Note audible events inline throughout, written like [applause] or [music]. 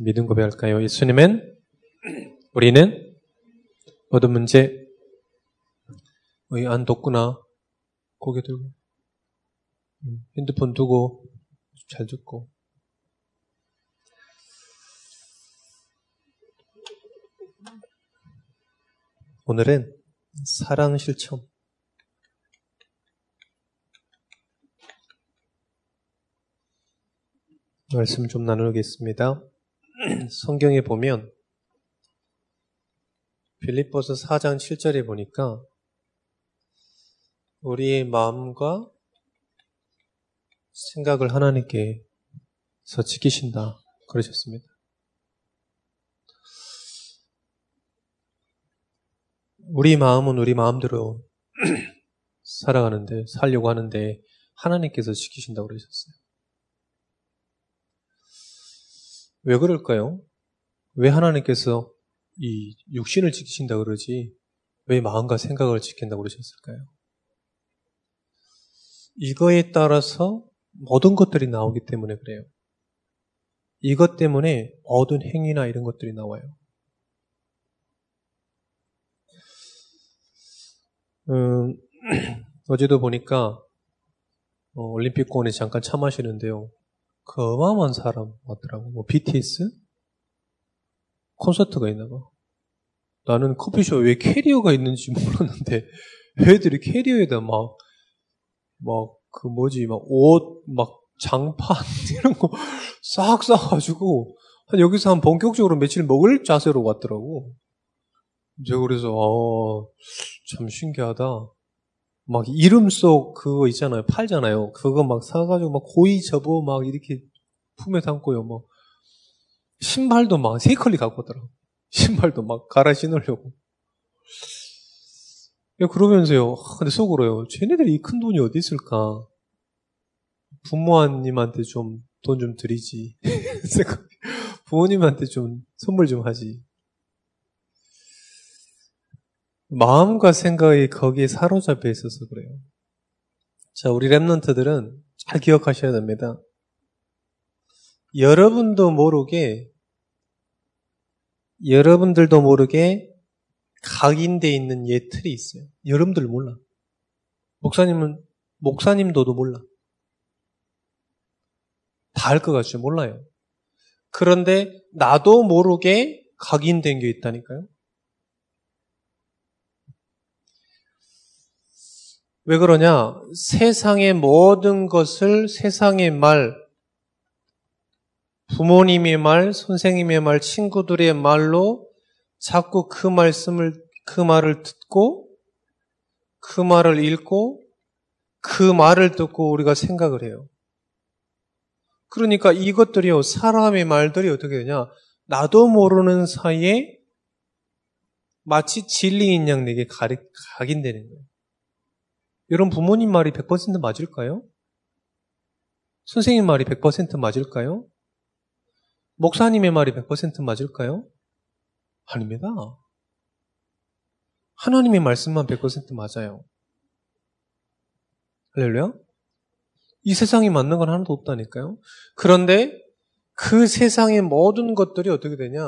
믿음 고백할까요? 예수님은 우리는 모든 문제 안 뒀구나 고개 들고 음, 핸드폰 두고 잘 듣고 오늘은 사랑 실천 말씀 좀 나누겠습니다. [clears throat] 성경에 보면 빌립보서 4장 7절에 보니까 우리의 마음과 생각을 하나님께서 지키신다 그러셨습니다. 우리 마음은 우리 마음대로 [clears throat] 살아가는데 살려고 하는데 하나님께서 지키신다고 그러셨어요. 왜 그럴까요? 왜 하나님께서 이 육신을 지키신다 그러지 왜 마음과 생각을 지킨다고 그러셨을까요? 이거에 따라서 모든 것들이 나오기 때문에 그래요. 이것 때문에 모든 행위나 이런 것들이 나와요. 음, [clears throat] 어제도 보니까 어, 올림픽공원에 잠깐 차 마시는데요. 그 어마어마한 사람 왔더라고. 뭐 BTS 콘서트가 있나 봐. 나는 커피숍에 왜 캐리어가 있는지 몰랐는데 [laughs] 애들이 캐리어에다 막 막 그 뭐지 막 옷 막 장판 [laughs] 이런 거 싹 싸가지고 한 여기서 한 본격적으로 며칠 먹을 자세로 왔더라고. 이제 그래서 어, 참 신기하다. 막 이름 속 그거 있잖아요. 팔잖아요. 그거 막 사가지고 막 고이 접어 막 이렇게 품에 담고요. 뭐 신발도 막 세 컬리 갖고 오더라. 신발도 막 갈아 신으려고. 야, 그러면서요. 근데 속으로요. 쟤네들이 이 큰 돈이 어디 있을까? 부모님한테 좀 돈좀 드리지. [laughs] 부모님한테 좀 선물 좀 하지. 마음과 생각이 거기에 사로잡혀 있어서 그래요. 자, 우리 랩런트들은 잘 기억하셔야 됩니다. 여러분도 모르게, 여러분들도 모르게 각인되어 있는 예 틀이 있어요. 여러분들 몰라. 목사님은, 목사님도도 몰라. 다 알 것 같죠? 몰라요. 그런데 나도 모르게 각인된 게 있다니까요. 왜 그러냐? 세상의 모든 것을 세상의 말, 부모님의 말, 선생님의 말, 친구들의 말로 자꾸 그 말씀을, 그 말을 듣고, 그 말을 읽고, 그 말을 듣고 우리가 생각을 해요. 그러니까 이것들이요, 사람의 말들이 어떻게 되냐? 나도 모르는 사이에 마치 진리인 양 내게 각인되는 거예요. 여러분 부모님 말이 100% 맞을까요? 선생님 말이 100% 맞을까요? 목사님의 말이 100% 맞을까요? 아닙니다. 하나님의 말씀만 100% 맞아요. 할렐루야? 이 세상이 맞는 건 하나도 없다니까요. 그런데 그 세상의 모든 것들이 어떻게 되냐?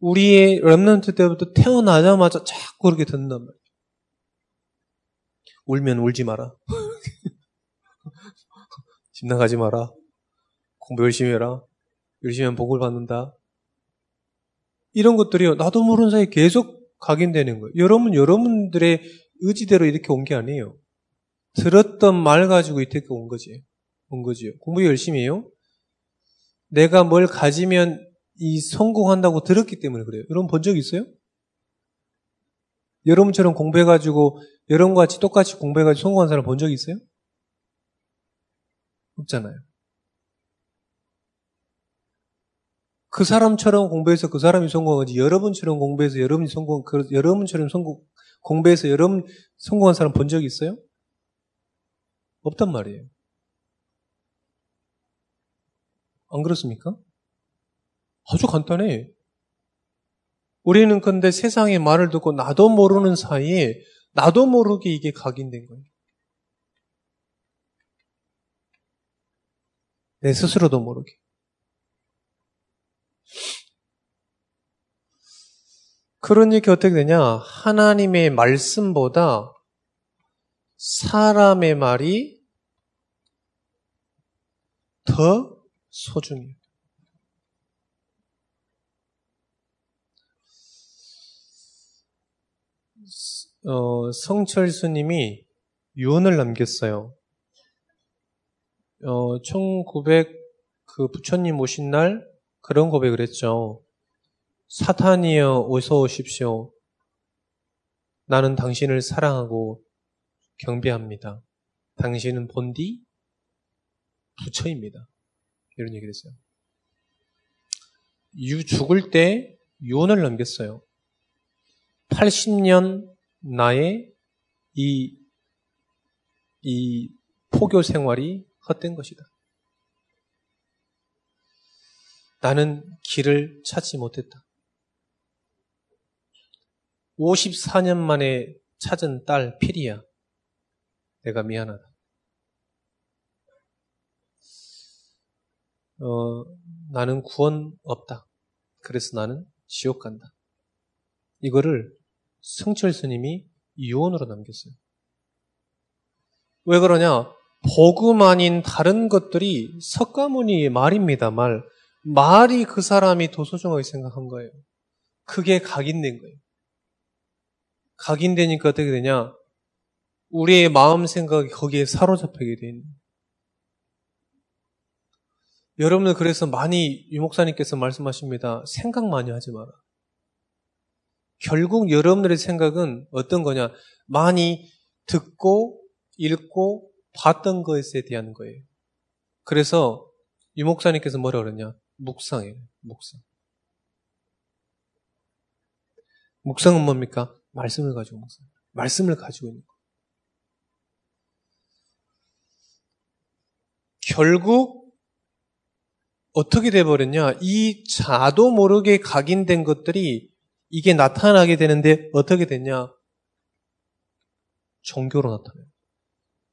우리의 랩런트 때부터 태어나자마자 자꾸 그렇게 듣는단 말이에요. 울면 울지 마라. [laughs] 집 나가지 마라. 공부 열심히 해라. 열심히 하면 복을 받는다. 이런 것들이요. 나도 모르는 사이에 계속 각인되는 거예요. 여러분, 여러분들의 의지대로 이렇게 온 게 아니에요. 들었던 말 가지고 이렇게 온 거지. 온 거지요. 공부 열심히 해요. 내가 뭘 가지면 이 성공한다고 들었기 때문에 그래요. 여러분 본 적 있어요? 여러분처럼 공부해가지고 여러분과 같이 똑같이 공부해가지고 성공한 사람 본 적 있어요? 없잖아요. 그 사람처럼 공부해서 그 사람이 성공한 거지 여러분처럼 공부해서 여러분이 성공, 그 여러분처럼 성공, 공부해서 여러분 성공한 사람 본 적 있어요? 없단 말이에요. 안 그렇습니까? 아주 간단해. 우리는 근데 세상의 말을 듣고 나도 모르는 사이에 나도 모르게 이게 각인된 거예요. 내 스스로도 모르게. 그러니까 어떻게 되냐? 하나님의 말씀보다 사람의 말이 더 소중해요. 어, 성철수님이 유언을 남겼어요. 어, 1900, 그 부처님 오신 날 그런 고백을 했죠. 사탄이여 어서 오십시오. 나는 당신을 사랑하고 경배합니다. 당신은 본디 부처입니다. 이런 얘기를 했어요. 유 죽을 때 유언을 남겼어요. 80년 나의 이, 이 포교 생활이 헛된 것이다. 나는 길을 찾지 못했다. 54년 만에 찾은 딸 피리야. 내가 미안하다. 어, 나는 구원 없다. 그래서 나는 지옥 간다. 이거를 성철 스님이 유언으로 남겼어요. 왜 그러냐? 복음 아닌 다른 것들이 석가모니의 말입니다, 말. 말이 그 사람이 더 소중하게 생각한 거예요. 그게 각인된 거예요. 각인되니까 어떻게 되냐? 우리의 마음 생각이 거기에 사로잡히게 돼 있는. 여러분들 그래서 많이 유목사님께서 말씀하십니다. 생각 많이 하지 마라. 결국 여러분들의 생각은 어떤 거냐? 많이 듣고 읽고 봤던 것에 대한 거예요. 그래서 유 목사님께서 뭐라 그러냐? 묵상이에요. 묵상. 묵상은 뭡니까? 말씀을 가지고 묵상. 말씀을 가지고 있는 거. 결국 어떻게 돼버렸냐? 이 자도 모르게 각인된 것들이 이게 나타나게 되는데 어떻게 됐냐? 종교로 나타나요.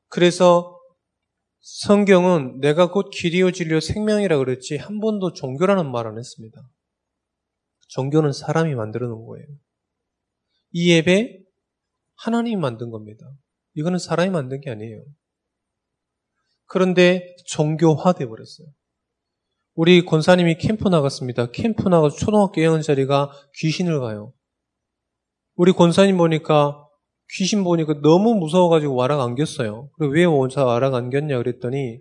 그래서 성경은 내가 곧 길이요 진리요 생명이라 그랬지 한 번도 종교라는 말 안 했습니다. 종교는 사람이 만들어 놓은 거예요. 이 예배 하나님이 만든 겁니다. 이거는 사람이 만든 게 아니에요. 그런데 종교화돼 버렸어요. 우리 권사님이 캠프 나갔습니다. 캠프 나가서 초등학교 예언자리가 귀신을 가요. 우리 권사님 보니까 귀신 보니까 너무 무서워가지고 와락 안겼어요. 왜 원사 와락 안겼냐 그랬더니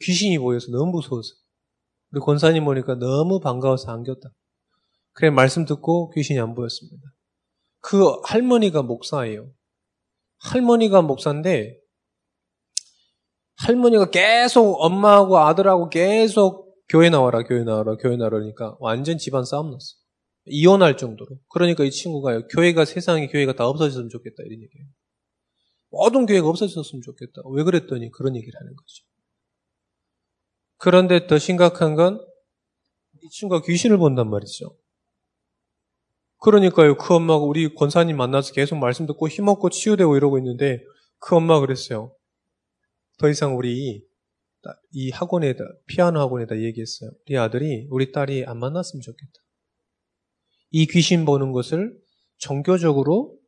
귀신이 보여서 너무 무서워서. 우리 권사님 보니까 너무 반가워서 안겼다. 그래 말씀 듣고 귀신이 안 보였습니다. 그 할머니가 목사예요. 할머니가 목사인데 할머니가 계속 엄마하고 아들하고 계속 교회 나와라, 교회 나와라, 교회 나와라니까 완전 집안 싸움 났어. 이혼할 정도로. 그러니까 이 친구가 교회가 세상에 교회가 다 없어졌으면 좋겠다 이런 얘기예요. 모든 교회가 없어졌으면 좋겠다. 왜 그랬더니 그런 얘기를 하는 거죠. 그런데 더 심각한 건 이 친구가 귀신을 본단 말이죠. 그러니까요, 그 엄마가 우리 권사님 만나서 계속 말씀 듣고 힘없고 치유되고 이러고 있는데 그 엄마가 그랬어요. 더 이상 우리 이 학원에다, 피아노 학원에다 얘기했어요. 우리 아들이, 우리 딸이 안 만났으면 좋겠다. 이 귀신 보는 것을 종교적으로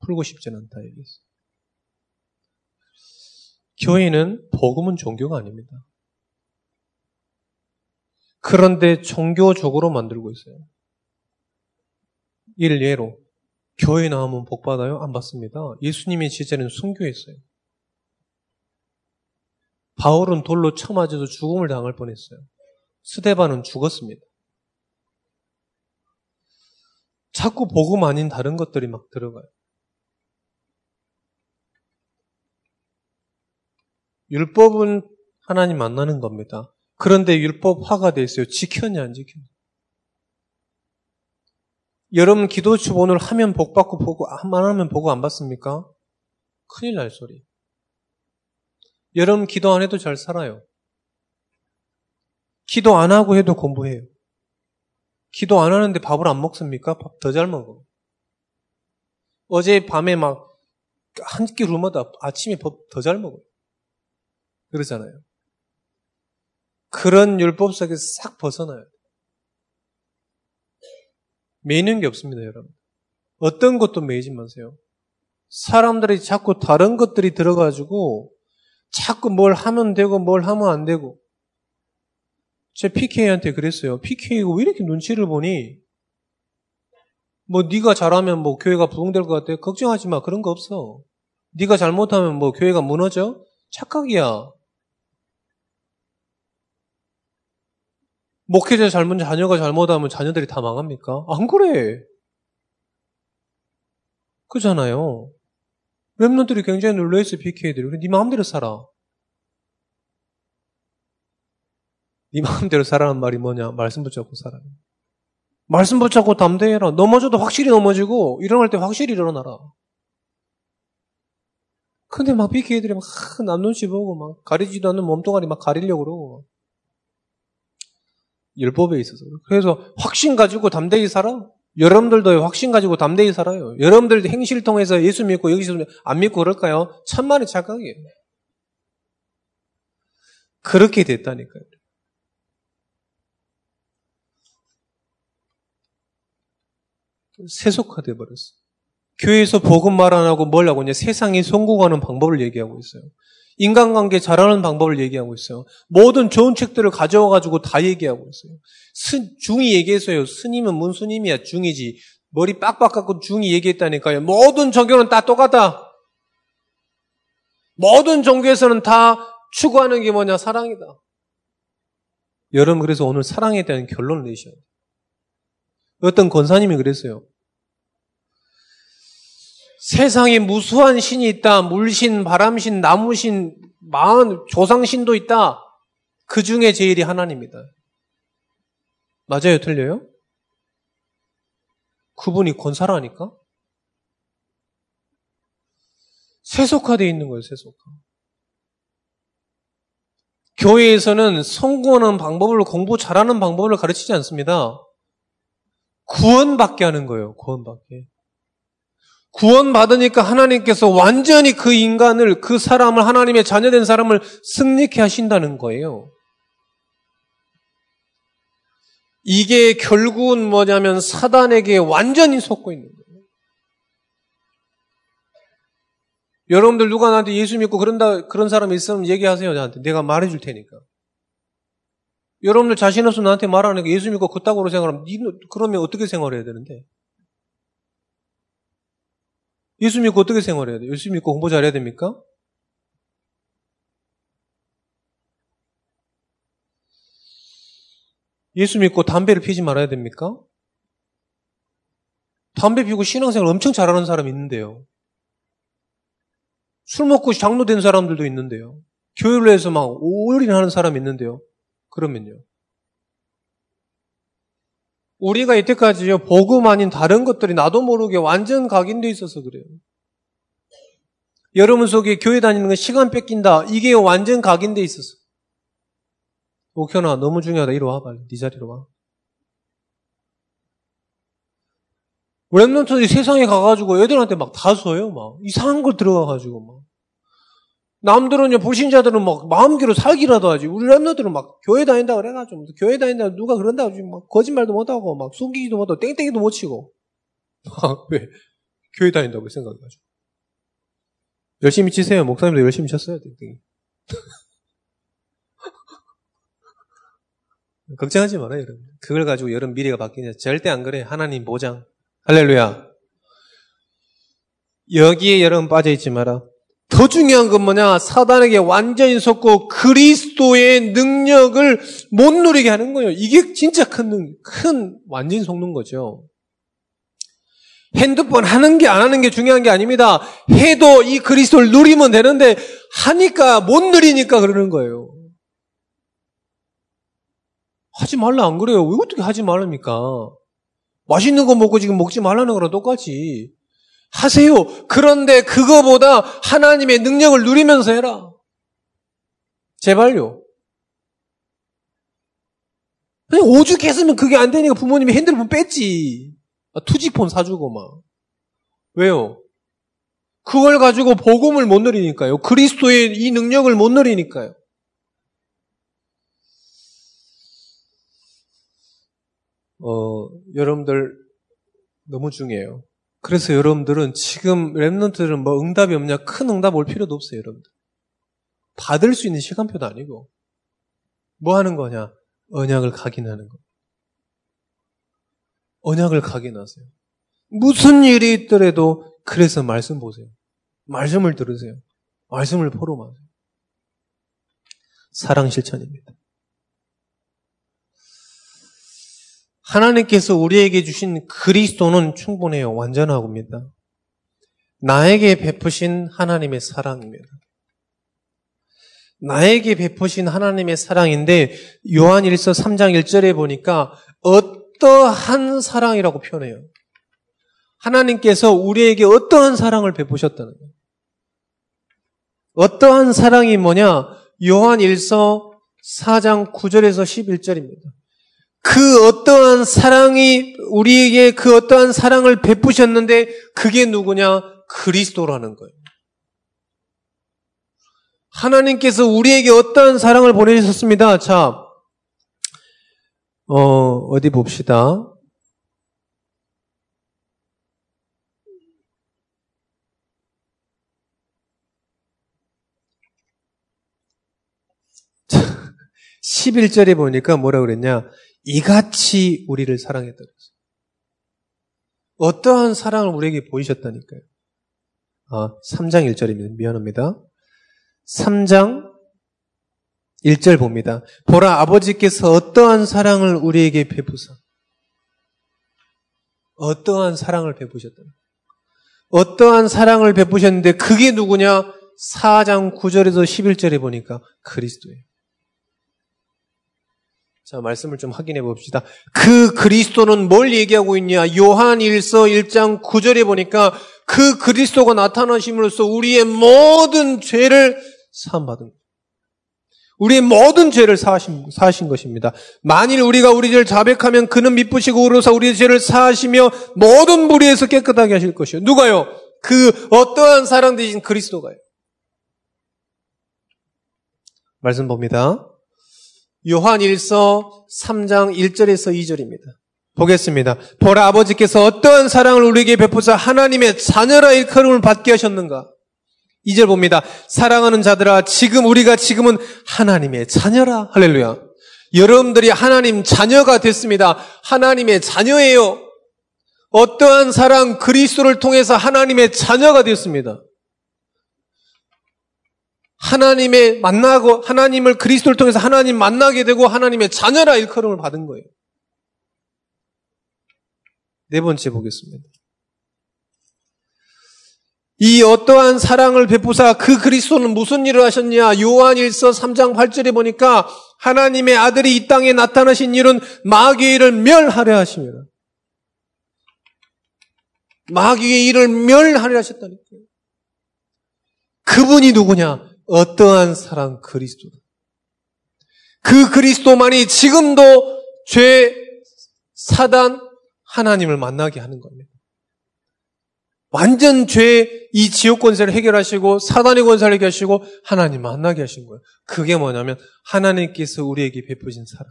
풀고 싶진 않다 얘기했어요. 교회는 복음은 종교가 아닙니다. 그런데 종교적으로 만들고 있어요. 일례로 교회 나오면 복 받아요? 안 받습니다. 예수님의 제자는 순교했어요. 바울은 돌로 쳐맞아서 죽음을 당할 뻔했어요. 스데반은 죽었습니다. 자꾸 복음 아닌 다른 것들이 막 들어가요. 율법은 하나님 만나는 겁니다. 그런데 율법 화가 돼 있어요. 지켰냐 안 지켰냐. 여러분 기도추 오늘 하면 복 받고 보고 안 하면 보고 안 받습니까? 큰일 날 소리. 여러분 기도 안 해도 잘 살아요. 기도 안 하고 해도 공부해요. 기도 안 하는데 밥을 안 먹습니까? 밥 더 잘 먹어. 어제 밤에 막 한끼 루마다 아침에 밥 더 잘 먹어요. 그러잖아요. 그런 율법 속에서 싹 벗어나요. 매이는 게 없습니다, 여러분. 어떤 것도 매이지 마세요. 사람들이 자꾸 다른 것들이 들어가지고 자꾸 뭘 하면 되고 뭘 하면 안 되고. 제 PK한테 그랬어요. PK가 왜 이렇게 눈치를 보니? 뭐 네가 잘하면 뭐 교회가 부흥될 것 같아. 걱정하지 마. 그런 거 없어. 네가 잘못하면 뭐 교회가 무너져? 착각이야. 목회자 잘못, 자녀가 잘못하면 자녀들이 다 망합니까? 안 그래. 그잖아요. 랩런들이 굉장히 놀라있어, PK들이. 네 마음대로 살아. 네 마음대로 살아라는 말이 뭐냐? 말씀 붙잡고 살아. 말씀 붙잡고 담대해라. 넘어져도 확실히 넘어지고, 일어날 때 확실히 일어나라. 근데 막 PK들이 막, 남 눈치 보고, 막, 가리지도 않는 몸뚱아리 막 가리려고 그러고. 율법에 있어서. 그래서 확신 가지고 담대히 살아. 여러분들도 확신 가지고 담대히 살아요. 여러분들 행실 통해서 예수 믿고 여기서 안 믿고 그럴까요? 천만의 착각이에요. 그렇게 됐다니까요. 세속화돼 버렸어. 교회에서 복음 말 안 하고 뭘 하고 있냐? 세상에 성공하는 방법을 얘기하고 있어요. 인간관계 잘하는 방법을 얘기하고 있어요. 모든 좋은 책들을 가져와가지고 다 얘기하고 있어요. 스, 중이 얘기했어요. 스님은 문 스님이야. 중이지. 머리 빡빡 깎고 중이 얘기했다니까요. 모든 종교는 다 똑같다. 모든 종교에서는 다 추구하는 게 뭐냐? 사랑이다. 여러분 그래서 오늘 사랑에 대한 결론을 내셔야 돼요. 어떤 권사님이 그랬어요. 세상에 무수한 신이 있다. 물신, 바람신, 나무신, 마흔, 조상신도 있다. 그 중에 제일이 하나님이다. 맞아요? 틀려요? 그분이 권사라니까? 세속화되어 있는 거예요, 세속화. 교회에서는 성공하는 방법을 공부 잘하는 방법을 가르치지 않습니다. 구원받게 하는 거예요, 구원받게. 구원받으니까 하나님께서 완전히 그 인간을, 그 사람을, 하나님의 자녀된 사람을 승리케 하신다는 거예요. 이게 결국은 뭐냐면 사단에게 완전히 속고 있는 거예요. 여러분들 누가 나한테 예수 믿고 그런다, 그런 사람이 있으면 얘기하세요, 저한테. 내가 말해 줄 테니까. 여러분들 자신 없으면 나한테 말하는 게 예수 믿고 그따구로 생각하면, 그러면 어떻게 생활해야 되는데? 예수 믿고 어떻게 생활해야 돼요? 예수 믿고 공부 잘해야 됩니까? 예수 믿고 담배를 피지 말아야 됩니까? 담배 피고 신앙생활 엄청 잘하는 사람이 있는데요. 술 먹고 장로 된 사람들도 있는데요. 교회를 해서 막 올인하는 사람이 있는데요. 그러면요. 우리가 이때까지요, 복음 아닌 다른 것들이 나도 모르게 완전 각인돼 있어서 그래요. 여러분 속에 교회 다니는 건 시간 뺏긴다. 이게 완전 각인돼 있어서. 옥현아, 너무 중요하다. 이리 와, 빨리. 네 자리로 와. 랩런트들이 세상에 가가지고 애들한테 막 다 써요, 막. 이상한 걸 들어가가지고, 막. 남들은 보신자들은 막 마음대로 살기라도 하지. 우리 랩너들은 막 교회 다닌다 그래가지고 교회 다닌다 누가 그런다고 지금 막 거짓말도 못하고 막 숨기기도 못하고 땡땡이도 못 치고 [laughs] 왜 교회 다닌다고 생각해가지고 열심히 치세요. 목사님도 열심히 쳤어요. 땡땡이. [laughs] 걱정하지 말아요, 여러분. 그걸 가지고 여러분 미래가 바뀌냐. 절대 안 그래. 하나님 보장. 할렐루야. 여기에 여러분 빠져있지 마라. 더 중요한 건 뭐냐? 사단에게 완전히 속고 그리스도의 능력을 못 누리게 하는 거예요. 이게 진짜 큰, 큰 완전히 속는 거죠. 핸드폰 하는 게 안 하는 게 중요한 게 아닙니다. 해도 이 그리스도를 누리면 되는데 하니까 못 누리니까 그러는 거예요. 하지 말라 안 그래요. 왜 어떻게 하지 말랍니까? 맛있는 거 먹고 지금 먹지 말라는 거랑 똑같이. 하세요. 그런데 그거보다 하나님의 능력을 누리면서 해라. 제발요. 오죽했으면 그게 안 되니까 부모님이 핸드폰 뺐지. 아, 투지폰 사주고 막. 왜요? 그걸 가지고 복음을 못 누리니까요. 그리스도의 이 능력을 못 누리니까요. 어, 여러분들 너무 중요해요. 그래서 여러분들은 지금 랩런트들은 뭐 응답이 없냐 큰 응답 올 필요도 없어요, 여러분들. 받을 수 있는 시간표도 아니고 뭐 하는 거냐? 언약을 각인하는 거. 언약을 각인하세요. 무슨 일이 있더라도 그래서 말씀 보세요. 말씀을 들으세요. 말씀을 포럼하세요. 사랑 실천입니다. 하나님께서 우리에게 주신 그리스도는 충분해요. 완전하고입니다. 나에게 베푸신 하나님의 사랑입니다. 나에게 베푸신 하나님의 사랑인데 요한 1서 3장 1절에 보니까 어떠한 사랑이라고 표현해요. 하나님께서 우리에게 어떠한 사랑을 베푸셨다는 거예요. 어떠한 사랑이 뭐냐? 요한 1서 4장 9절에서 11절입니다. 그 어떠한 사랑이 우리에게 그 어떠한 사랑을 베푸셨는데 그게 누구냐? 그리스도라는 거예요. 하나님께서 우리에게 어떠한 사랑을 보내주셨습니다. 자, 어, 어디 봅시다. [laughs] 자, 11절에 보니까 뭐라 그랬냐? 이같이 우리를 사랑했다 그랬어요. 어떠한 사랑을 우리에게 보이셨다니까요. 아, 3장 1절입니다. 미안합니다. 3장 1절 봅니다. 보라 아버지께서 어떠한 사랑을 우리에게 베푸사. 어떠한 사랑을 베푸셨다. 어떠한 사랑을 베푸셨는데 그게 누구냐? 4장 9절에서 11절에 보니까 그리스도예요. 자, 말씀을 좀 확인해 봅시다. 그 그리스도는 뭘 얘기하고 있냐? 요한 1서 1장 9절에 보니까 그 그리스도가 나타나심으로써 우리의 모든 죄를 사함받은 우리의 모든 죄를 사하신, 사하신 것입니다. 만일 우리가 우리 죄를 자백하면 그는 미쁘시고 우로서 우리의 죄를 사하시며 모든 무리에서 깨끗하게 하실 것이요. 누가요? 그 어떠한 사랑 되신 그리스도가요. 말씀 봅니다. 요한 1서 3장 1절에서 2절입니다. 보겠습니다. 보라 아버지께서 어떠한 사랑을 우리에게 베푸사 하나님의 자녀라 일컬음을 받게 하셨는가? 2절 봅니다. 사랑하는 자들아 지금 우리가 지금은 하나님의 자녀라. 할렐루야. 여러분들이 하나님 자녀가 됐습니다. 하나님의 자녀예요. 어떠한 사랑 그리스도를 통해서 하나님의 자녀가 되었습니다. 하나님의 만나고 하나님을 그리스도를 통해서 하나님 만나게 되고 하나님의 자녀라 일컬음을 받은 거예요. 네 번째 보겠습니다. 이 어떠한 사랑을 베푸사 그 그리스도는 무슨 일을 하셨냐? 요한 1서 3장 8절에 보니까 하나님의 아들이 이 땅에 나타나신 일은 마귀의 일을 멸하려 하십니다. 마귀의 일을 멸하려 하셨다니까요. 그분이 누구냐? 어떠한 사랑 그리스도. 그 그리스도만이 지금도 죄, 사단, 하나님을 만나게 하는 겁니다. 완전 죄, 이 지옥 권세를 해결하시고 사단의 권세를 해결하시고 하나님 만나게 하신 거예요. 그게 뭐냐면 하나님께서 우리에게 베푸신 사랑.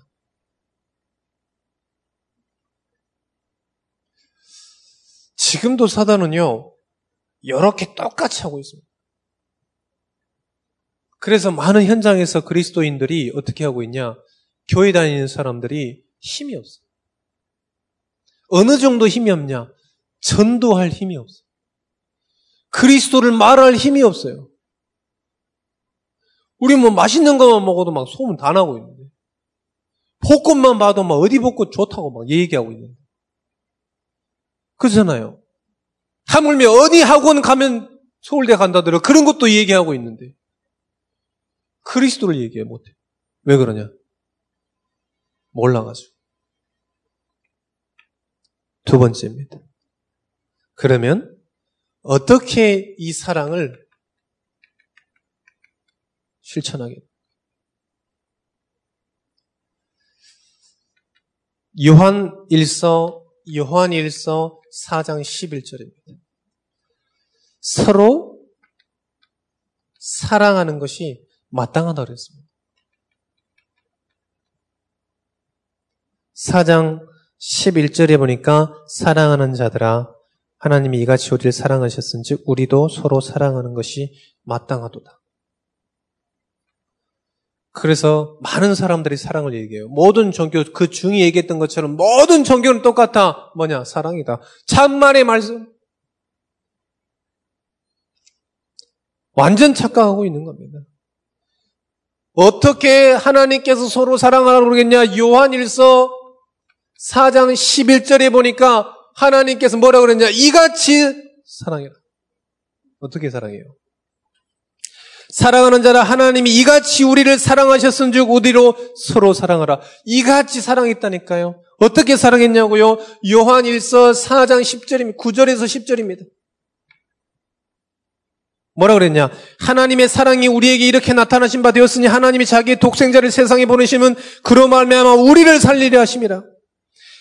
지금도 사단은요, 이렇게 똑같이 하고 있습니다. 그래서 많은 현장에서 그리스도인들이 어떻게 하고 있냐? 교회 다니는 사람들이 힘이 없어. 어느 정도 힘이 없냐? 전도할 힘이 없어. 그리스도를 말할 힘이 없어요. 우리 뭐 맛있는 것만 먹어도 막 소문 다 나고 있는데. 벚꽃만 봐도 막 어디 벚꽃 좋다고 막 얘기하고 있는데. 그렇잖아요. 하물며 어디 학원 가면 서울대 간다더라. 그런 것도 얘기하고 있는데. 그리스도를 얘기해 못해. 왜 그러냐? 몰라가지고. 두 번째입니다. 그러면 어떻게 이 사랑을 실천하게? 요한 1서 요한 1서 4장 11절입니다. 서로 사랑하는 것이 마땅하다 그랬습니다. 4장 11절에 보니까 사랑하는 자들아 하나님이 이같이 우리를 사랑하셨은즉 우리도 서로 사랑하는 것이 마땅하도다. 그래서 많은 사람들이 사랑을 얘기해요. 모든 종교, 그 중이 얘기했던 것처럼 모든 종교는 똑같아. 뭐냐? 사랑이다. 참만의 말씀. 완전 착각하고 있는 겁니다. 어떻게 하나님께서 서로 사랑하라고 그러겠냐? 요한 1서 4장 11절에 보니까 하나님께서 뭐라고 그랬냐? 이같이 사랑해라. 어떻게 사랑해요? 사랑하는 자라 하나님이 이같이 우리를 사랑하셨은즉 우리로 서로 사랑하라. 이같이 사랑했다니까요. 어떻게 사랑했냐고요? 요한 1서 4장 10절입니다. 9절에서 10절입니다. 뭐라 그랬냐? 하나님의 사랑이 우리에게 이렇게 나타나신 바 되었으니 하나님이 자기의 독생자를 세상에 보내시면 그로 말미암아 우리를 살리려 하심이라.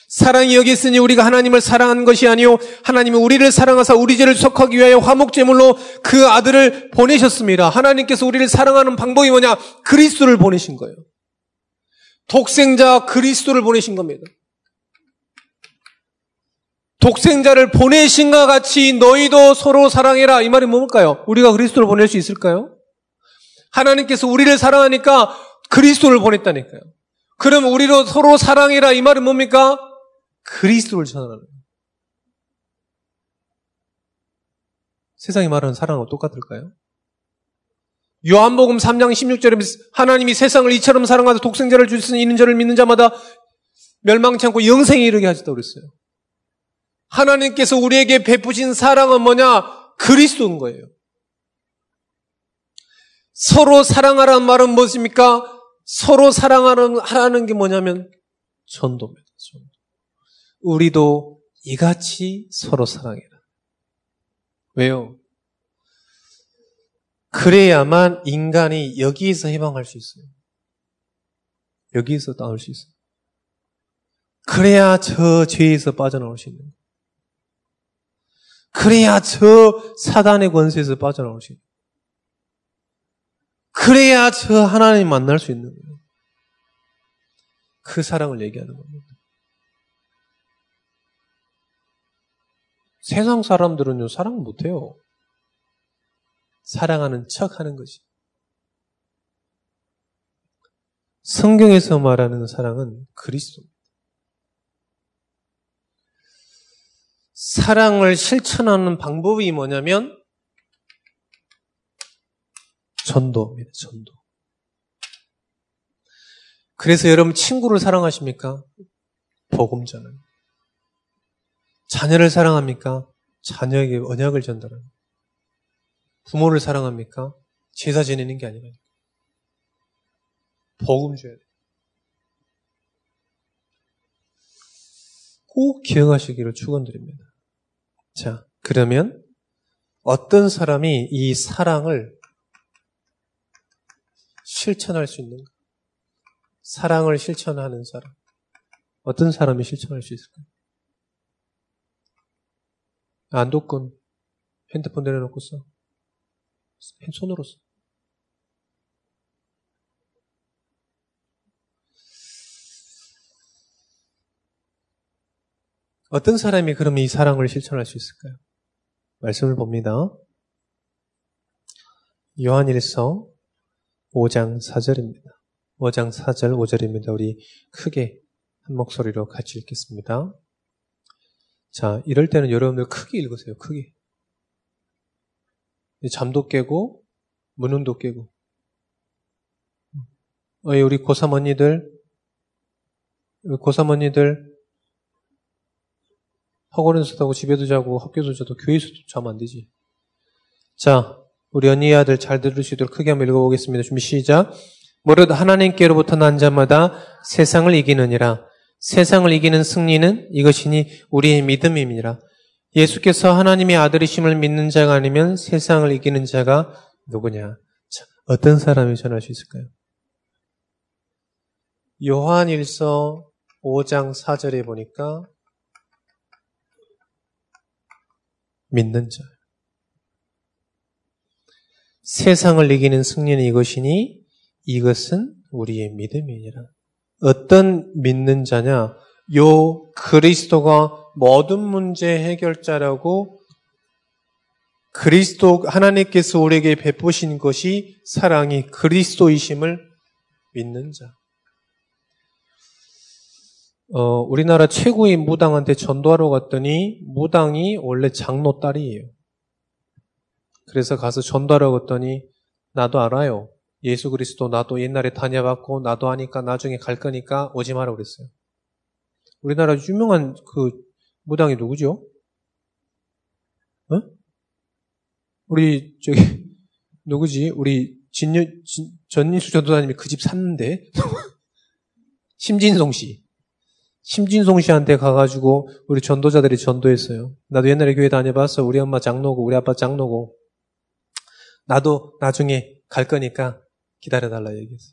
사랑이 여기 있으니 우리가 하나님을 사랑한 것이 아니요 하나님이 우리를 사랑하사 우리 죄를 속하기 위하여 화목 제물로 그 아들을 보내셨습니다. 하나님께서 우리를 사랑하는 방법이 뭐냐? 그리스도를 보내신 거예요. 독생자 그리스도를 보내신 겁니다. 독생자를 보내신과 같이 너희도 서로 사랑해라. 이 말이 뭘까요? 우리가 그리스도를 보낼 수 있을까요? 하나님께서 우리를 사랑하니까 그리스도를 보냈다니까요. 그럼 우리로 서로 사랑해라. 이 말은 뭡니까? 그리스도를 전하는 거예요. 세상이 말하는 사랑과 똑같을까요? 요한복음 3장 16절에 하나님이 세상을 이처럼 사랑하사 독생자를 주시니 이는 저를 믿는 자마다 멸망치 않고 영생에 이르게 하셨다고 그랬어요. 하나님께서 우리에게 베푸신 사랑은 뭐냐? 그리스도인 거예요. 서로 사랑하라는 말은 무엇입니까? 서로 사랑하는 하라는 게 뭐냐면 전도입니다. 전도. 우리도 이같이 서로 사랑해라. 왜요? 그래야만 인간이 여기에서 해방할 수 있어요. 여기에서 나올 수 있어요. 그래야 저 죄에서 빠져나올 수 있는 거예요. 그래야 저 사단의 권세에서 빠져나올 수 있는 거예요. 그래야 저 하나님 만날 수 있는 거예요. 그 사랑을 얘기하는 겁니다. 세상 사람들은요, 사랑 못해요. 사랑하는 척 하는 것이. 성경에서 말하는 사랑은 그리스도입니다. 사랑을 실천하는 방법이 뭐냐면 전도입니다. 전도. 그래서 여러분 친구를 사랑하십니까? 복음 전은. 자녀를 사랑합니까? 자녀에게 언약을 전달하는. 부모를 사랑합니까? 제사 지내는 게 아니라. 복음 줘야 돼. 꼭 기억하시기를 축원드립니다. 자, 그러면 어떤 사람이 이 사랑을 실천할 수 있는가? 사랑을 실천하는 사람. 어떤 사람이 실천할 수 있을까요? 안도권 핸드폰 내려놓고 써. 손으로 써. 어떤 사람이 그러면 이 사랑을 실천할 수 있을까요? 말씀을 봅니다. 요한일서 5장 4절입니다. 5장 4절 5절입니다. 우리 크게 한 목소리로 같이 읽겠습니다. 자, 이럴 때는 여러분들 크게 읽으세요. 크게. 잠도 깨고 무능도 깨고. 어, 우리 고3 언니들, 고3 언니들 학원에서 자고 집에도 자고 학교도 자도 교회에서도 자면 안 되지. 자, 우리 언니 아들 잘 있도록 크게 한번 읽어보겠습니다. 준비 시작. 무릇 하나님께로부터 난 자마다 세상을 이기느니라. 세상을 이기는 승리는 이것이니 우리의 믿음입니다. 예수께서 하나님의 아들이심을 믿는 자가 아니면 세상을 이기는 자가 누구냐? 자, 어떤 사람이 전할 수 있을까요? 요한 1서 5장 4절에 보니까 믿는 자. 세상을 이기는 승리는 이것이니 이것은 우리의 믿음이니라. 어떤 믿는 자냐? 요 그리스도가 모든 문제 해결자라고 그리스도 하나님께서 우리에게 베푸신 것이 사랑이 그리스도이심을 믿는 자. 어, 우리나라 최고의 무당한테 전도하러 갔더니 무당이 원래 장로 딸이에요. 그래서 가서 전도하러 갔더니 나도 알아요. 예수 그리스도 나도 옛날에 다녀봤고 나도 하니까 나중에 갈 거니까 오지 마라 그랬어요. 우리나라 유명한 그 무당이 누구죠? 어? 우리 저기 [laughs] 누구지? 우리 진유 진, 전인수 전도사님이 그 집 샀는데 [laughs] 심진송 씨. 심진송 씨한테 가가지고 우리 전도자들이 전도했어요. 나도 옛날에 교회 다녀봤어. 우리 엄마 장로고 우리 아빠 장로고 나도 나중에 갈 거니까 기다려달라 얘기했어.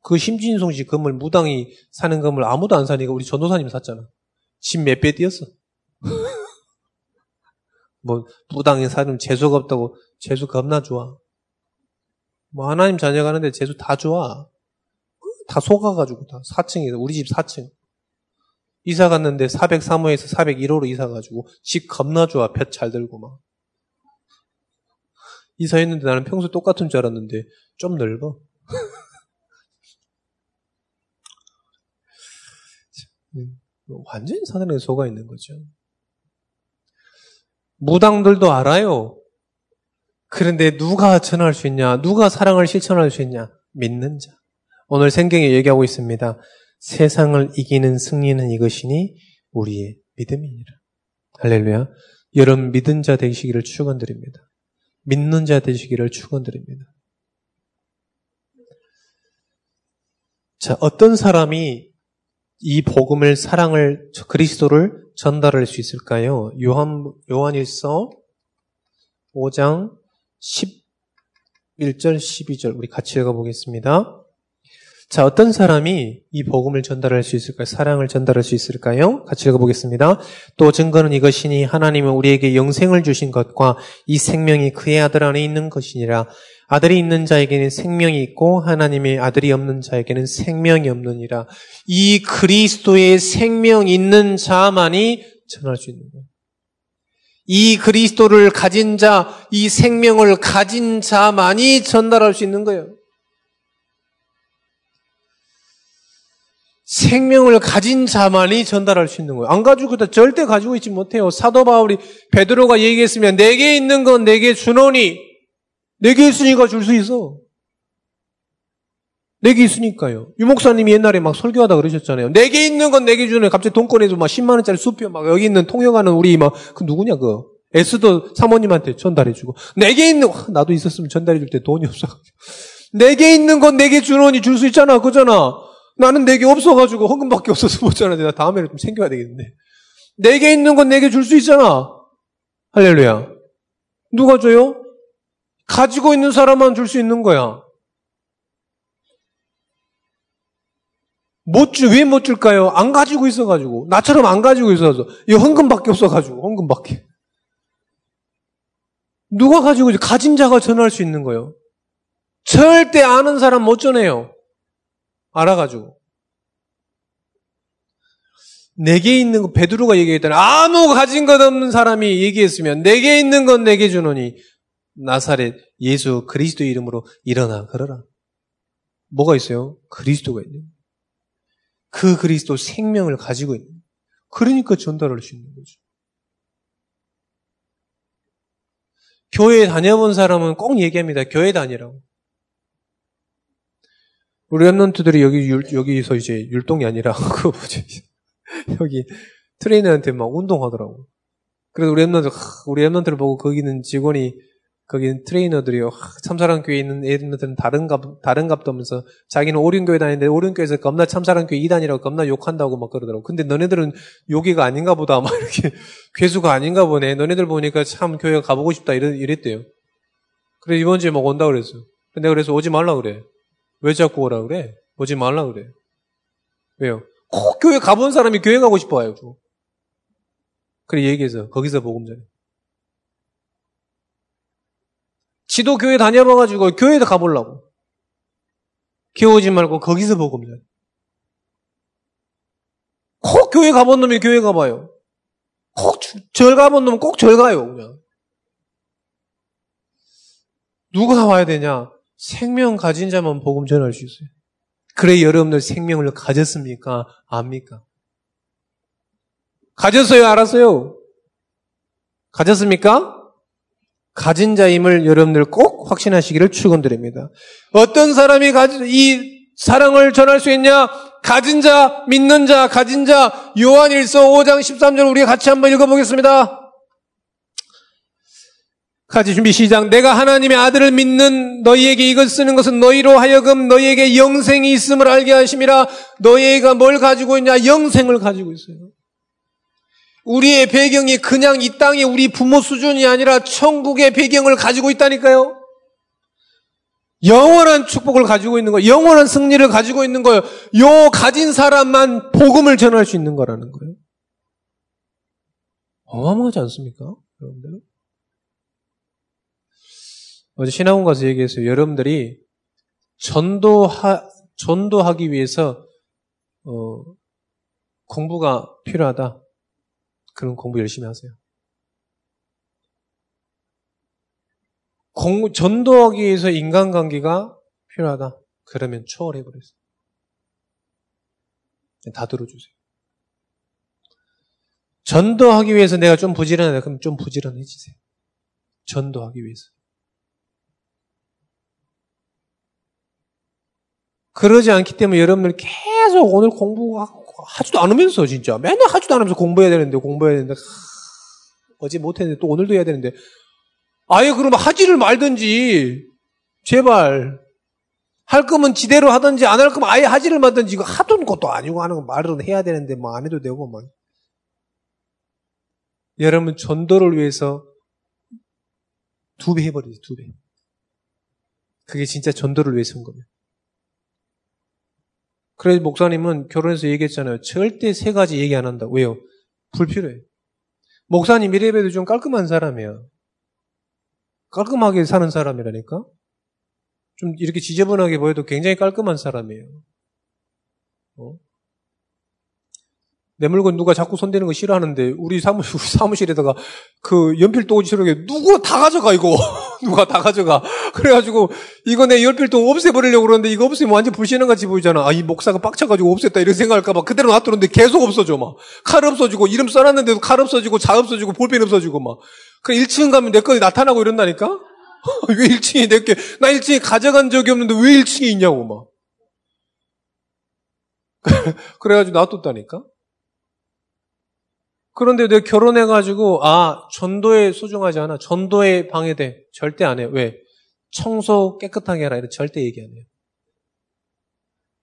그 심진송 씨 건물 무당이 사는 건물 아무도 안 사니까 우리 전도사님 샀잖아. 집 몇 배 뛰었어. [laughs] 뭐 무당이 사는 재수가 없다고 재수 겁나 좋아. 뭐 하나님 자녀 가는데 재수 다 좋아. 다 속아가지고 다 4층이다. 우리 집 4층. 이사 갔는데 403호에서 401호로 이사 가지고 집 겁나 좋아. 볕 잘 들고 막. 이사했는데 나는 평소 똑같은 줄 알았는데 좀 넓어. [laughs] 완전히 사단에 속아 있는 거죠. 무당들도 알아요. 그런데 누가 전할 수 있냐? 누가 사랑을 실천할 수 있냐? 믿는 자. 오늘 생경에 얘기하고 있습니다. 세상을 이기는 승리는 이것이니 우리의 믿음이니라. 할렐루야. 여러분 믿은 자 되시기를 축원드립니다. 믿는 자 되시기를 축원드립니다. 자, 어떤 사람이 이 복음을 사랑을 그리스도를 전달할 수 있을까요? 요한 요한일서 5장 11절 12절 우리 같이 읽어 보겠습니다. 자, 어떤 사람이 이 복음을 전달할 수 있을까요? 사랑을 전달할 수 있을까요? 같이 읽어보겠습니다. 또 증거는 이것이니 하나님은 우리에게 영생을 주신 것과 이 생명이 그의 아들 안에 있는 것이니라. 아들이 있는 자에게는 생명이 있고 하나님의 아들이 없는 자에게는 생명이 없느니라. 이 그리스도의 생명 있는 자만이 전할 수 있는 거예요. 이 그리스도를 가진 자, 이 생명을 가진 자만이 전달할 수 있는 거예요. 생명을 가진 자만이 전달할 수 있는 거예요. 안 가지고 다 절대 가지고 있지 못해요. 사도 바울이 베드로가 얘기했으면 내게 있는 건 내게 주노니 내게 있으니까 줄 수 있어. 내게 있으니까요. 유 목사님이 옛날에 막 설교하다 그러셨잖아요. 내게 있는 건 내게 주는 갑자기 돈 꺼내서 막 10만 원짜리 수표 막 여기 있는 통역하는 우리 막 그 누구냐 그 에스더 사모님한테 전달해주고 내게 있는 나도 있었으면 전달해줄 때 돈이 없어가지고 내게 있는 건 내게 주노니 줄 수 있잖아 그잖아. 나는 내게 없어가지고 헌금밖에 없어서 못 자는데 나 다음에는 좀 챙겨야 되겠는데. 내게 있는 건 내게 줄 수 있잖아. 할렐루야. 누가 줘요? 가지고 있는 사람만 줄 수 있는 거야. 못 주, 왜못 줄까요? 안 가지고 있어가지고. 나처럼 안 가지고 있어서. 이 헌금밖에 없어가지고, 헌금밖에. 누가 가지고? 가진 자가 전할 수 있는 거예요. 절대 아는 사람 못 전해요. 알아가지고. 내게 있는 거 베드로가 얘기했더니 아무 가진 것 없는 사람이 얘기했으면 내게 있는 건 내게 주노니 나사렛 예수 그리스도 이름으로 일어나 그러라. 뭐가 있어요? 그리스도가 있는. 그 그리스도 생명을 가지고 있는. 그러니까 전달할 수 있는 거죠. 교회 다녀본 사람은 꼭 얘기합니다. 교회 다니라고. 우리 remnant들이 여기 율, 여기서 이제 율동이 아니라 [laughs] 그 뭐지 여기 트레이너한테 막 운동하더라고. 그래서 우리 remnant 우리 remnant를 보고 거기는 직원이 거기는 트레이너들이요. 참사랑 교회 있는 애들은 다른 값, 다른 값도 하면서 자기는 오륜 교회 다니는데 오륜 교회에서 겁나 참사랑 교회 이단이라고 겁나 욕한다고 막 그러더라고. 근데 너네들은 여기가 아닌가 보다. [laughs] 막 이렇게 괴수가 아닌가 보네. 너네들 보니까 참 교회 가보고 싶다. 이랬, 이랬대요. 그래 이번 주에 막 온다 그랬어. 근데 그래서 오지 말라 그래. 왜 자꾸 오라 그래? 오지 말라 그래. 왜요? 꼭 교회 가본 사람이 교회 가고 싶어 해요. 그래 얘기해서 거기서 복음 전해. 지도 교회 다녀봐가지고 교회도 가보려고. 기어오지 말고 거기서 복음 전해. 꼭 교회 가본 놈이 교회 가봐요. 꼭 절 가본 놈은 꼭 절 가요, 그냥. 누가 와야 되냐? 생명 가진 자만 복음 전할 수 있어요. 그래 여러분들 생명을 가졌습니까? 압니까? 가졌어요? 알았어요? 가졌습니까? 가진 자임을 여러분들 꼭 확신하시기를 축원드립니다. 어떤 사람이 이 사랑을 전할 수 있냐? 가진 자, 믿는 자, 가진 자, 요한일서 5장 13절 우리 같이 한번 읽어 보겠습니다. 같이 준비 시작. 내가 하나님의 아들을 믿는 너희에게 이것 쓰는 것은 너희로 하여금 너희에게 영생이 있음을 알게 하심이라 너희가 뭘 가지고 있냐? 영생을 가지고 있어요. 우리의 배경이 그냥 이 땅에 우리 부모 수준이 아니라 천국의 배경을 가지고 있다니까요. 영원한 축복을 가지고 있는 거예요. 영원한 승리를 가지고 있는 거예요. 요 가진 사람만 복음을 전할 수 있는 거라는 거예요. 어마어마하지 않습니까? 여러분들? 어제 신학원 가서 얘기했어요. 여러분들이 전도하, 전도하기 위해서, 어, 공부가 필요하다. 그럼 공부 열심히 하세요. 공, 전도하기 위해서 인간관계가 필요하다. 그러면 초월해버렸어요. 다 들어주세요. 전도하기 위해서 내가 좀 부지런하다. 그럼 좀 부지런해지세요. 전도하기 위해서. 그러지 않기 때문에 여러분들 계속 오늘 공부하지도 않으면서 진짜 맨날 하지도 않으면서 공부해야 되는데 공부해야 되는데 어제 못했는데 또 오늘도 해야 되는데 아예 그러면 하지를 말든지 제발 할 거면 지대로 하든지 안 할 거면 아예 하지를 말든지 이거 하던 것도 아니고 하는 거 말은 해야 되는데 뭐 안 해도 되고 막 여러분 전도를 위해서 두 배 해버리지 두 배. 그게 진짜 전도를 위해서 한 거면. 그래서 목사님은 결혼해서 얘기했잖아요. 절대 세 가지 얘기 안 한다. 왜요? 불필요해. 목사님 이래봬도 좀 깔끔한 사람이야. 깔끔하게 사는 사람이라니까? 좀 이렇게 지저분하게 보여도 굉장히 깔끔한 사람이에요. 어? 내 물건 누가 자꾸 손대는 거 싫어하는데 우리 사무실, [laughs] 사무실에다가 그 연필도 오지 싫어하게 누가 다 가져가 이거? [laughs] 누가 다 가져가? 그래가지고 이거 내 연필도 없애버리려고 그러는데 이거 없으면 완전 불신한 같이 보이잖아. 아 이 목사가 빡쳐가지고 없앴다 이런 생각할까봐 그대로 놔두는데 계속 없어져 막. 칼 없어지고 이름 써놨는데도 칼 없어지고 자 없어지고 볼펜 없어지고 막 그 1층 가면 내 거에 나타나고 이런다니까? [laughs] 왜 1층이 내게 나 1층에 가져간 적이 없는데 왜 1층에 있냐고 막. 그래가지고 놔뒀다니까 그런데 내가 결혼해가지고, 아, 전도에 소중하지 않아. 전도에 방해돼. 절대 안 해. 왜? 청소 깨끗하게 해라. 이런 절대 얘기 안 해요.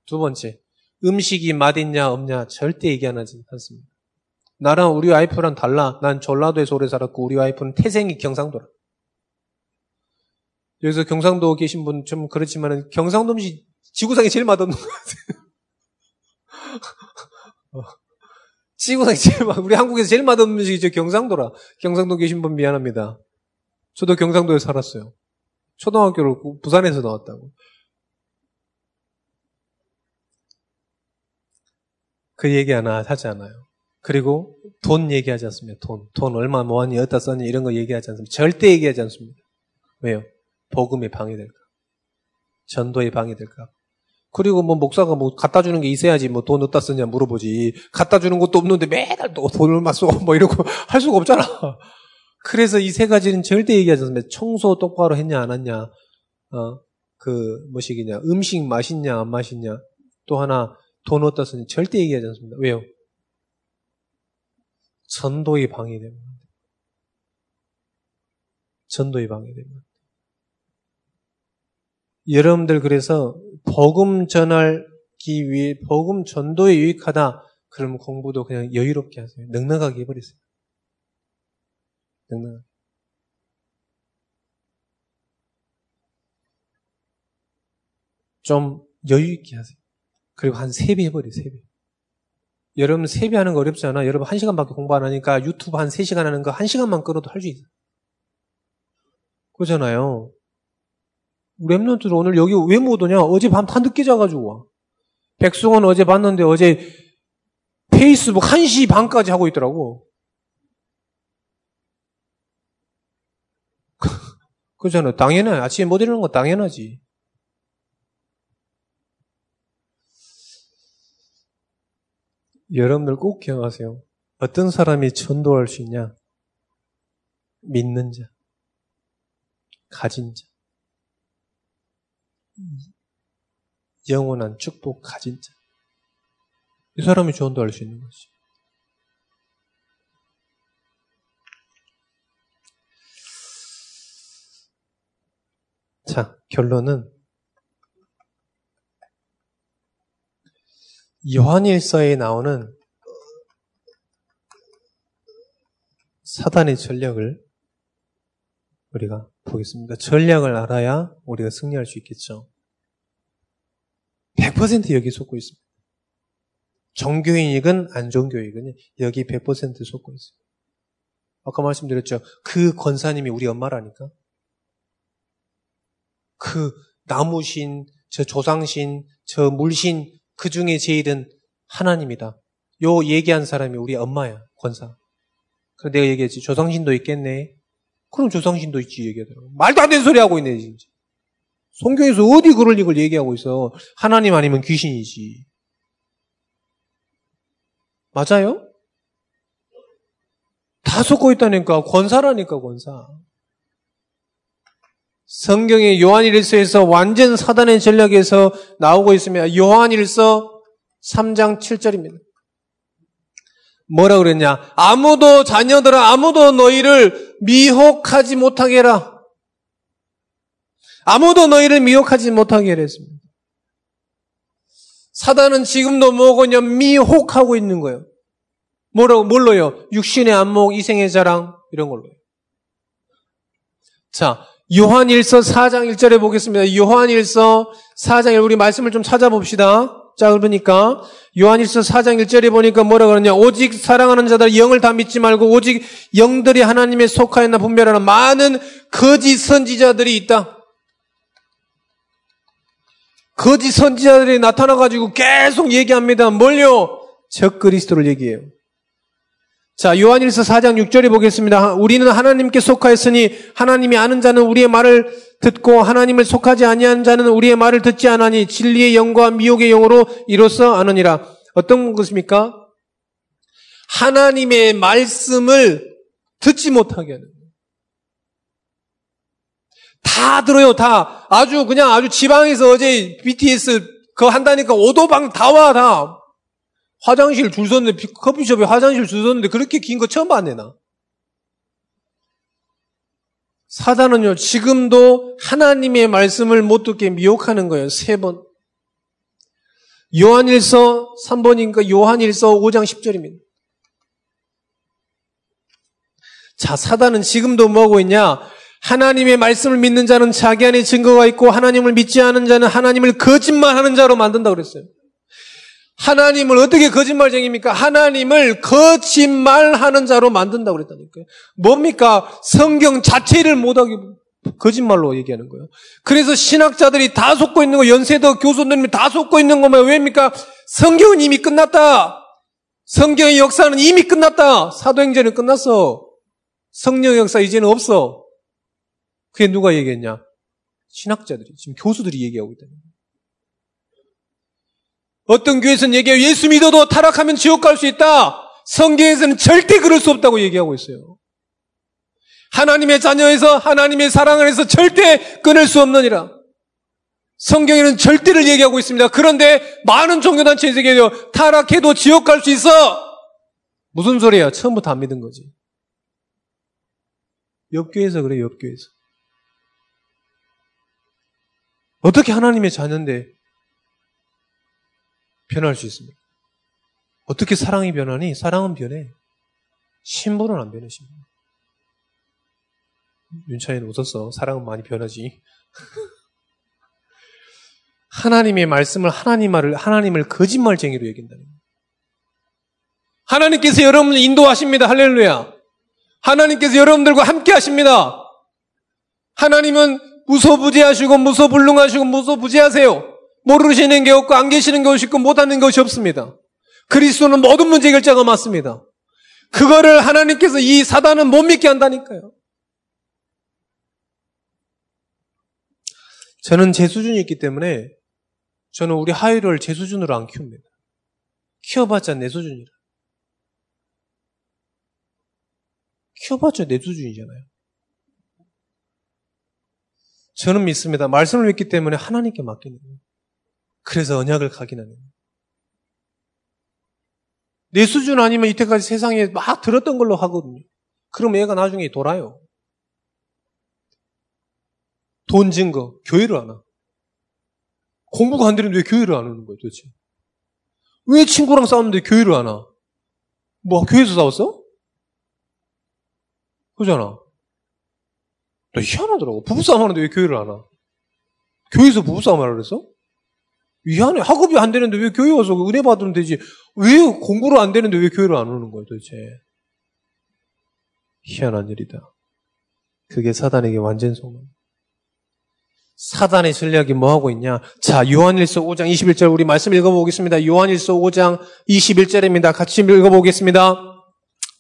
두 번째, 음식이 맛있냐, 없냐. 절대 얘기 안 하지 않습니다. 나랑 우리 와이프랑 달라. 난 전라도에서 오래 살았고, 우리 와이프는 태생이 경상도라. 여기서 경상도 계신 분 좀 그렇지만은 경상도 음식 지구상에 제일 맛없는 것 같아요. [laughs] 지구상에 제일, 우리 한국에서 제일 맛없는 음식이 죠 경상도라. 경상도 계신 분 미안합니다. 저도 경상도에 살았어요. 초등학교를 부산에서 나왔다고. 그 얘기 하나 하지 않아요. 그리고 돈 얘기하지 않습니다. 돈. 돈 얼마 모았니, 어디다 썼니, 이런 거 얘기하지 않습니다. 절대 얘기하지 않습니다. 왜요? 복음에 방해될까? 전도에 방해될까? 그리고 뭐 목사가 뭐 갖다 주는 게 있어야지 뭐 돈 어디다 쓰냐 물어보지. 갖다 주는 것도 없는데 매달 또 돈을 막 써. 뭐 이러고 [laughs] 할 수가 없잖아. 그래서 이 세 가지는 절대 얘기하지 않습니다. 청소 똑바로 했냐 안 했냐. 어, 그 뭐시기냐. 음식 맛있냐 안 맛있냐. 또 하나 돈 어디다 쓰냐. 절대 얘기하지 않습니다. 왜요? 전도의 방해됩니다. 전도의 방해됩니다. 여러분들 그래서 복음 전하기 위해 복음 전도에 유익하다. 그러면 공부도 그냥 여유롭게 하세요. 넉넉하게 해버리세요. 넉넉하게. 좀 여유있게 하세요. 그리고 한 세 배 해버려요, 세 배. 여러분 세 배 하는 거 어렵지 않아? 여러분 한 시간밖에 공부 안 하니까 유튜브 한 세 시간 하는 거 한 시간만 끌어도 할 수 있어요. 그러잖아요. 랩런트들 오늘 여기 왜 못 오냐? 어제 밤 다 늦게 자가지고 와. 백승원 어제 봤는데 어제 페이스북 1시 반까지 하고 있더라고. [laughs] 그잖아. 당연해. 아침에 못 일어나는 거 당연하지. 여러분들 꼭 기억하세요. 어떤 사람이 전도할 수 있냐? 믿는 자, 가진 자, 영원한 축복 가진 자. 이 사람이 전도할 수 있는 것이. 자, 결론은 요한일서에 나오는 사단의 전략을 우리가 보겠습니다. 전략을 알아야 우리가 승리할 수 있겠죠. 100% 여기 속고 있습니다. 정교인이건 안정교이건 여기 100% 속고 있어요. 아까 말씀드렸죠. 그 권사님이 우리 엄마라니까. 그 나무신, 저 조상신, 저 물신 그 중에 제일은 하나님이다. 요 얘기한 사람이 우리 엄마야, 권사. 그래서 내가 얘기했지. 조상신도 있겠네. 그럼 조상신도 있지, 얘기하더라고. 말도 안 되는 소리 하고 있네, 진짜. 성경에서 어디 그럴 이걸 얘기하고 있어. 하나님 아니면 귀신이지. 맞아요? 다 섞고 있다니까. 권사라니까, 권사. 성경의 요한일서에서 완전 사단의 전략에서 나오고 있습니다. 요한일서 3장 7절입니다. 뭐라 그랬냐? 아무도 자녀들아 아무도 너희를 미혹하지 못하게 해라. 아무도 너희를 미혹하지 못하게 해라 했습니다. 사단은 지금도 뭐고냐 미혹하고 있는 거예요. 뭐라고 뭘로요? 육신의 안목, 이생의 자랑 이런 걸로요. 자, 요한일서 4장 1절에 보겠습니다. 요한일서 4장 1 우리 말씀을 좀 찾아봅시다. 자, 그러니까 요한일서 4장 1절에 보니까 뭐라 그러냐? 오직 사랑하는 자들 영을 다 믿지 말고 오직 영들이 하나님의 속하였나 분별하는 많은 거짓 선지자들이 있다. 거짓 선지자들이 나타나 가지고 계속 얘기합니다. 뭘요? 적 그리스도를 얘기해요. 자, 요한일서 4장 6절에 보겠습니다. 우리는 하나님께 속하였으니 하나님이 아는 자는 우리의 말을 듣고 하나님을 속하지 아니한 자는 우리의 말을 듣지 않으니 진리의 영과 미혹의 영으로 이로써 아느니라. 어떤 것입니까? 하나님의 말씀을 듣지 못하게 하는. 다 들어요, 다. 아주 그냥 아주 지방에서 어제 BTS 그거 한다니까 오도방 다 와, 다. 화장실 줄 섰는데, 커피숍에 화장실 줄 섰는데 그렇게 긴 거 처음 봤네, 나. 사단은요, 지금도 하나님의 말씀을 못 듣게 미혹하는 거예요, 세 번. 요한일서 3번인가 요한일서 5장 10절입니다. 자, 사단은 지금도 뭐하고 있냐? 하나님의 말씀을 믿는 자는 자기 안에 증거가 있고 하나님을 믿지 않은 자는 하나님을 거짓말하는 자로 만든다 그랬어요. 하나님을 어떻게 거짓말쟁입니까? 하나님을 거짓말하는 자로 만든다고 그랬다니까요. 뭡니까? 성경 자체를 못하게 거짓말로 얘기하는 거예요. 그래서 신학자들이 다 속고 있는 거, 연세대 교수님이 다 속고 있는 거면 왜입니까? 성경은 이미 끝났다. 성경의 역사는 이미 끝났다. 사도행전은 끝났어. 성령 역사 이제는 없어. 그게 누가 얘기했냐? 신학자들이, 지금 교수들이 얘기하고 거예요. 어떤 교회에서는 얘기해요. 예수 믿어도 타락하면 지옥 갈 수 있다. 성경에서는 절대 그럴 수 없다고 얘기하고 있어요. 하나님의 자녀에서 하나님의 사랑을 해서 절대 끊을 수 없느니라. 성경에는 절대를 얘기하고 있습니다. 그런데 많은 종교단체에서 얘기해요. 타락해도 지옥 갈 수 있어. 무슨 소리야? 처음부터 안 믿은 거지. 옆교에서 그래, 옆교에서. 어떻게 하나님의 자녀인데 변할 수 있습니다. 어떻게 사랑이 변하니? 사랑은 변해. 신분은 안 변하십니다. 윤찬이는 웃었어. 사랑은 많이 변하지. [laughs] 하나님의 말씀을 하나님 말을 하나님을 거짓말쟁이로 얘기한다는 거예요. 하나님께서 여러분을 인도하십니다. 할렐루야. 하나님께서 여러분들과 함께 하십니다. 하나님은 무소부지하시고 무소불능하시고 무소부지하세요. 모르시는 게 없고 안 계시는 것이 없고 못하는 것이 없습니다. 그리스도는 모든 문제 결정가 맞습니다. 그거를 하나님께서 이 사단은 못 믿게 한다니까요. 저는 제 수준이 있기 때문에 저는 우리 하이를 제 수준으로 안 키웁니다. 키워봤자 내 수준이라. 키워봤자 내 수준이잖아요. 저는 믿습니다. 말씀을 믿기 때문에 하나님께 맡기는 거예요. 그래서 언약을 각인하는 거예요. 내 수준 아니면 이때까지 세상에 막 들었던 걸로 하거든요. 그럼 얘가 나중에 돌아요. 돈 증거, 교회를 안 와. 공부가 안 되는데 왜 교회를 안 오는 거예요, 도대체? 왜 친구랑 싸웠는데 교회를 안 와? 뭐, 교회에서 싸웠어? 그잖아. 너 희한하더라고. 부부싸움 하는데 왜 교회를 안 와? 교회에서 부부싸움 하라 그랬어? 미안해. 학업이 안 되는데 왜 교회 와서 은혜 받으면 되지? 왜 공부를 안 되는데 왜 교회를 안 오는 거야 도대체? 희한한 일이다. 그게 사단에게 완전 속는 사단의 전략이 뭐 하고 있냐? 자, 요한일서 5장 21절 우리 말씀 읽어보겠습니다. 요한일서 5장 21절입니다. 같이 읽어보겠습니다.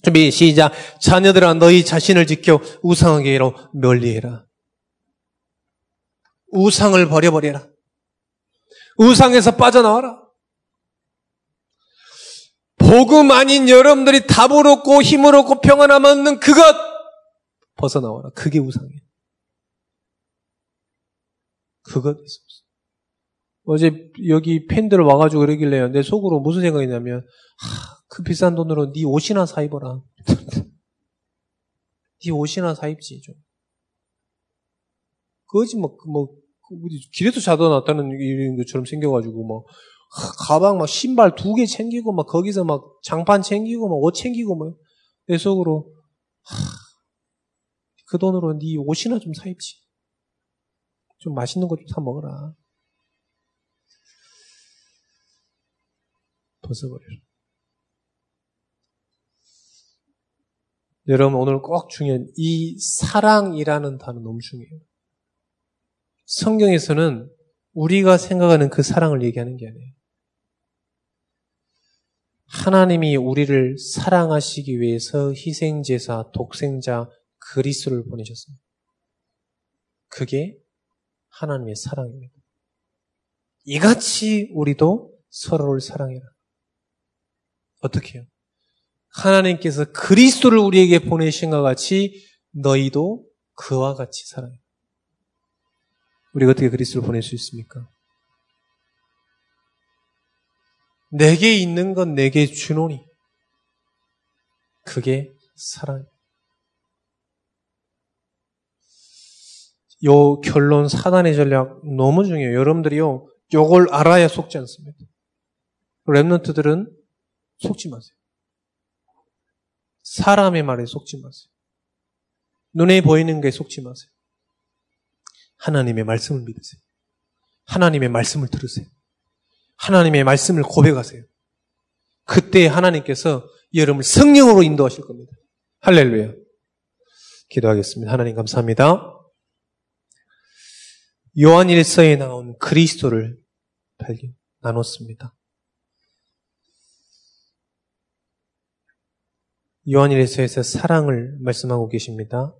준비 시작. 자녀들아 너희 자신을 지켜 우상에게로 멀리해라. 우상을 버려버려라. 우상에서 빠져나와라. 복음 아닌 여러분들이 답을 얻고 힘을 얻고 평안함 얻는 그것 벗어나와라. 그게 우상이에요. 그것 있었어. 어제 여기 팬들 와가지고 그러길래요. 내 속으로 무슨 생각이냐면 하, 그 비싼 돈으로 네 옷이나 사 입어라. [laughs] 네 옷이나 사 입지 좀. 그거지 뭐, 뭐 길에서 자다 놨다는 이런 것처럼 생겨가지고 뭐 가방 막 신발 두 개 챙기고 막 거기서 막 장판 챙기고 막 옷 챙기고 막 내 속으로 하, 그 돈으로 네 옷이나 좀 사 입지. 좀 맛있는 거 좀 사 먹어라. 벗어버려. 여러분 오늘 꼭 중요한 이 사랑이라는 단어 너무 중요해요. 성경에서는 우리가 생각하는 그 사랑을 얘기하는 게 아니에요. 하나님이 우리를 사랑하시기 위해서 희생제사, 독생자, 그리스도를 보내셨습니다. 그게 하나님의 사랑입니다. 이같이 우리도 서로를 사랑해라. 어떻게 해요? 하나님께서 그리스도를 우리에게 보내신 것 같이 너희도 그와 같이 사랑해. 우리가 어떻게 그리스도를 보낼 수 있습니까? 내게 있는 건 내게 주노니. 그게 사랑. 요 결론 사단의 전략 너무 중요해요. 여러분들이요, 요걸 알아야 속지 않습니다. 랩런트들은 속지 마세요. 사람의 말에 속지 마세요. 눈에 보이는 게 속지 마세요. 하나님의 말씀을 믿으세요. 하나님의 말씀을 들으세요. 하나님의 말씀을 고백하세요. 그때 하나님께서 여러분을 성령으로 인도하실 겁니다. 할렐루야. 기도하겠습니다. 하나님 감사합니다. 요한 일서에 나온 그리스도를 발견, 나눴습니다. 요한 일서에서 사랑을 말씀하고 계십니다.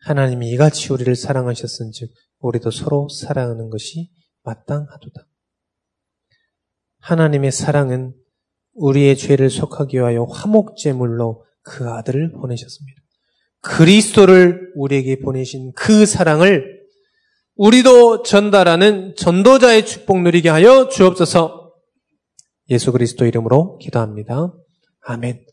하나님이 이같이 우리를 사랑하셨은즉 우리도 서로 사랑하는 것이 마땅하도다. 하나님의 사랑은 우리의 죄를 속하기 위하여 화목제물로 그 아들을 보내셨습니다. 그리스도를 우리에게 보내신 그 사랑을 우리도 전달하는 전도자의 축복 누리게 하여 주옵소서 예수 그리스도 이름으로 기도합니다. 아멘.